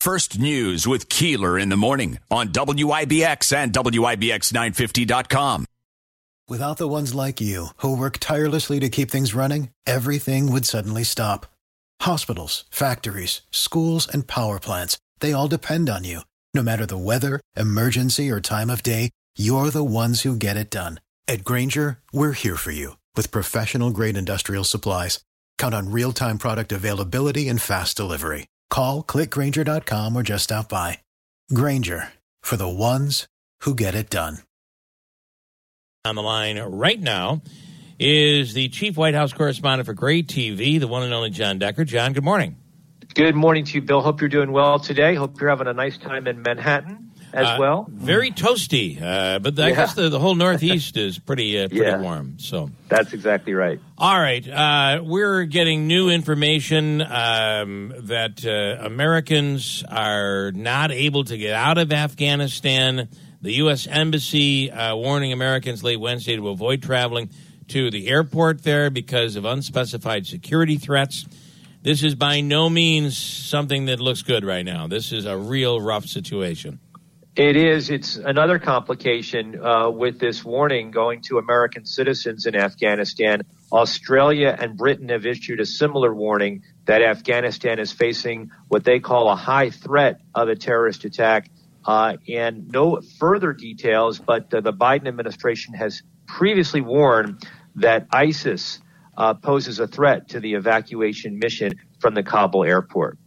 First News with Keeler in the morning on WIBX and WIBX950.com. Without the ones like you, who work tirelessly to keep things running, everything would suddenly stop. Hospitals, factories, schools, and power plants, they all depend on you. No matter the weather, emergency, or time of day, you're the ones who get it done. At Grainger, we're here for you with professional grade industrial supplies. Count on real time product availability and fast delivery. Call clickgrainger.com or just stop by. Grainger for the ones who get it done. On the line right now is the chief White House correspondent for Gray TV, the one and only John Decker. John, good morning. Good morning to you, Bill. Hope you're doing well today. Hope you're having a nice time in Manhattan as Uh, well. Very toasty, uh, but I Yeah. guess the, the whole Northeast is pretty uh, pretty Yeah. warm. So, That's exactly right. all right, uh, we're getting new information um, that uh, Americans are not able to get out of Afghanistan. The U.S. Embassy uh, warning Americans late Wednesday to avoid traveling to the airport there because of unspecified security threats. This is by no means something that looks good right now. This is a real rough situation. It is. It's another complication uh, with this warning going to American citizens in Afghanistan. Australia and Britain have issued a similar warning that Afghanistan is facing what they call a high threat of a terrorist attack. Uh, and no further details, but uh, the Biden administration has previously warned that ISIS uh, poses a threat to the evacuation mission from the Kabul airport.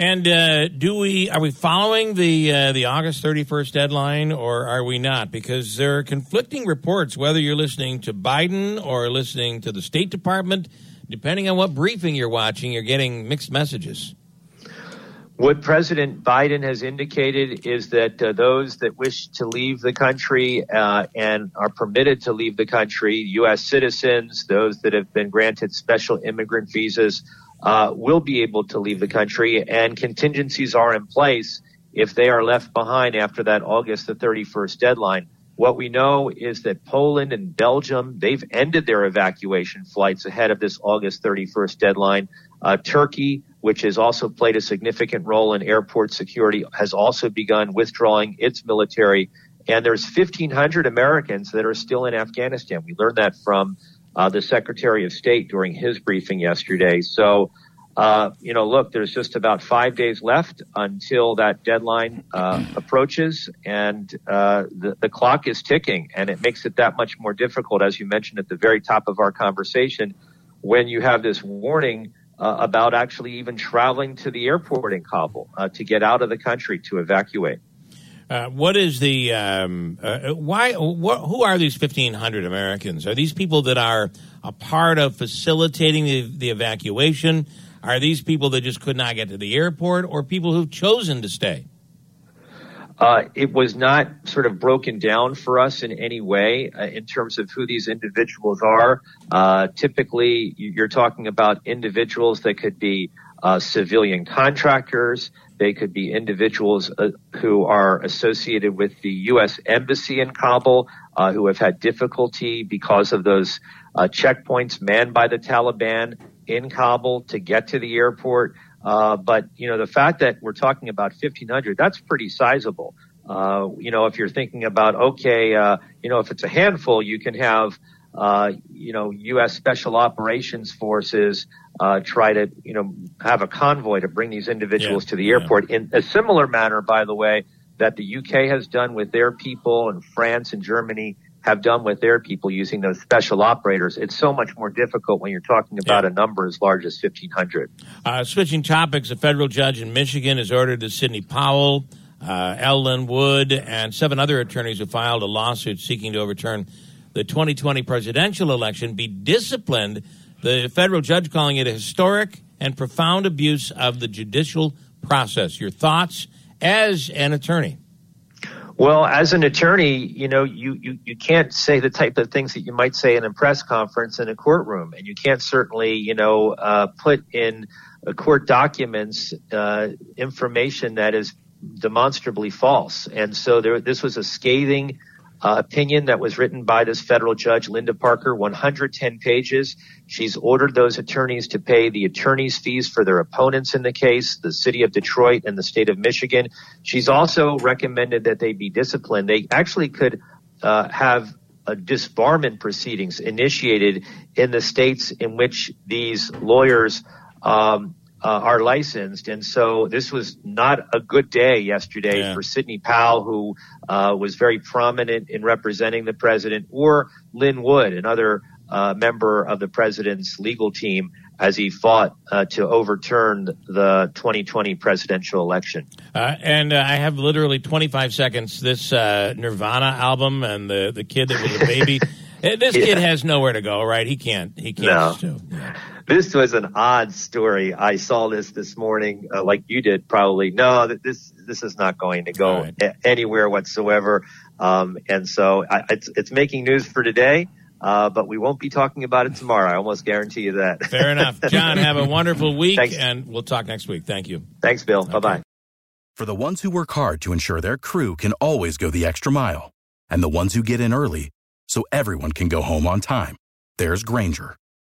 And uh, do we are we following the uh, the August thirty first deadline or are we not? Because there are conflicting reports whether you're listening to Biden or listening to the State Department. Depending on what briefing you're watching, you're getting mixed messages. What President Biden has indicated is that uh, those that wish to leave the country uh, and are permitted to leave the country, U.S. citizens, those that have been granted special immigrant visas, uh, will be able to leave the country, and contingencies are in place if they are left behind after that August the 31st deadline. What we know is that Poland and Belgium, they've ended their evacuation flights ahead of this August 31st deadline. Uh, Turkey, which has also played a significant role in airport security, has also begun withdrawing its military. And there's 1,500 Americans that are still in Afghanistan. We learned that from uh, the Secretary of State during his briefing yesterday. So, uh, you know, look, there's just about five days left until that deadline uh, approaches, and uh, the, the clock is ticking, and it makes it that much more difficult, as you mentioned at the very top of our conversation, when you have this warning uh, about actually even traveling to the airport in Kabul uh, to get out of the country to evacuate. Uh, what is the um, uh, why? What, who are these fifteen hundred Americans? Are these people that are a part of facilitating the, the evacuation? Are these people that just could not get to the airport, or people who've chosen to stay? Uh, it was not sort of broken down for us in any way uh, in terms of who these individuals are. Uh, typically, you're talking about individuals that could be uh, civilian contractors. They could be individuals uh, who are associated with the U.S. Embassy in Kabul, uh, who have had difficulty because of those checkpoints manned by the Taliban in Kabul to get to the airport. Uh, but you know, the fact that we're talking about 1500, that's pretty sizable. Uh, you know, if you're thinking about, okay, uh, you know, if it's a handful, you can have, uh, you know, U.S. Special Operations Forces, uh, try to, you know, have a convoy to bring these individuals Yeah, to the yeah. airport in a similar manner, by the way, that the UK has done with their people and France and Germany have done with their people using those special operators. It's so much more difficult when you're talking about Yeah. a number as large as 1500. Uh, switching topics, a federal judge in Michigan has ordered that Sidney Powell, uh, Ellen Wood, and seven other attorneys who filed a lawsuit seeking to overturn the 2020 presidential election be disciplined. The federal judge calling it a historic and profound abuse of the judicial process. Your thoughts as an attorney? Well, as an attorney, you know, you, you, you can't say the type of things that you might say in a press conference in a courtroom. And you can't certainly, you know, uh, put in court documents uh, information that is demonstrably false. And so there, this was a scathing opinion that was written by this federal judge, Linda Parker, 110 pages. She's ordered those attorneys to pay the attorney's fees for their opponents in the case, the city of Detroit and the state of Michigan. She's also recommended that they be disciplined. They actually could uh, have a disbarment proceedings initiated in the states in which these lawyers um, uh, are licensed. And so this was not a good day yesterday yeah. for Sidney Powell, who uh, was very prominent in representing the president, or Lin Wood, another uh, member of the president's legal team, as he fought uh, to overturn the 2020 presidential election. Uh, and uh, I have literally 25 seconds. This Nirvana album and the, the kid that was a baby. this yeah. kid has nowhere to go, right? He can't. He can't. No. Yeah this was an odd story. I saw this this morning, uh, like you did, probably. No, this this is not going to go right. a- anywhere whatsoever. Um, and so I, it's it's making news for today. Uh, but we won't be talking about it tomorrow. I almost guarantee you that. Fair enough. John, have a wonderful week, Thanks. and we'll talk next week. Thank you. Thanks, Bill. Okay. Bye bye. For the ones who work hard to ensure their crew can always go the extra mile, and the ones who get in early so everyone can go home on time, there's Grainger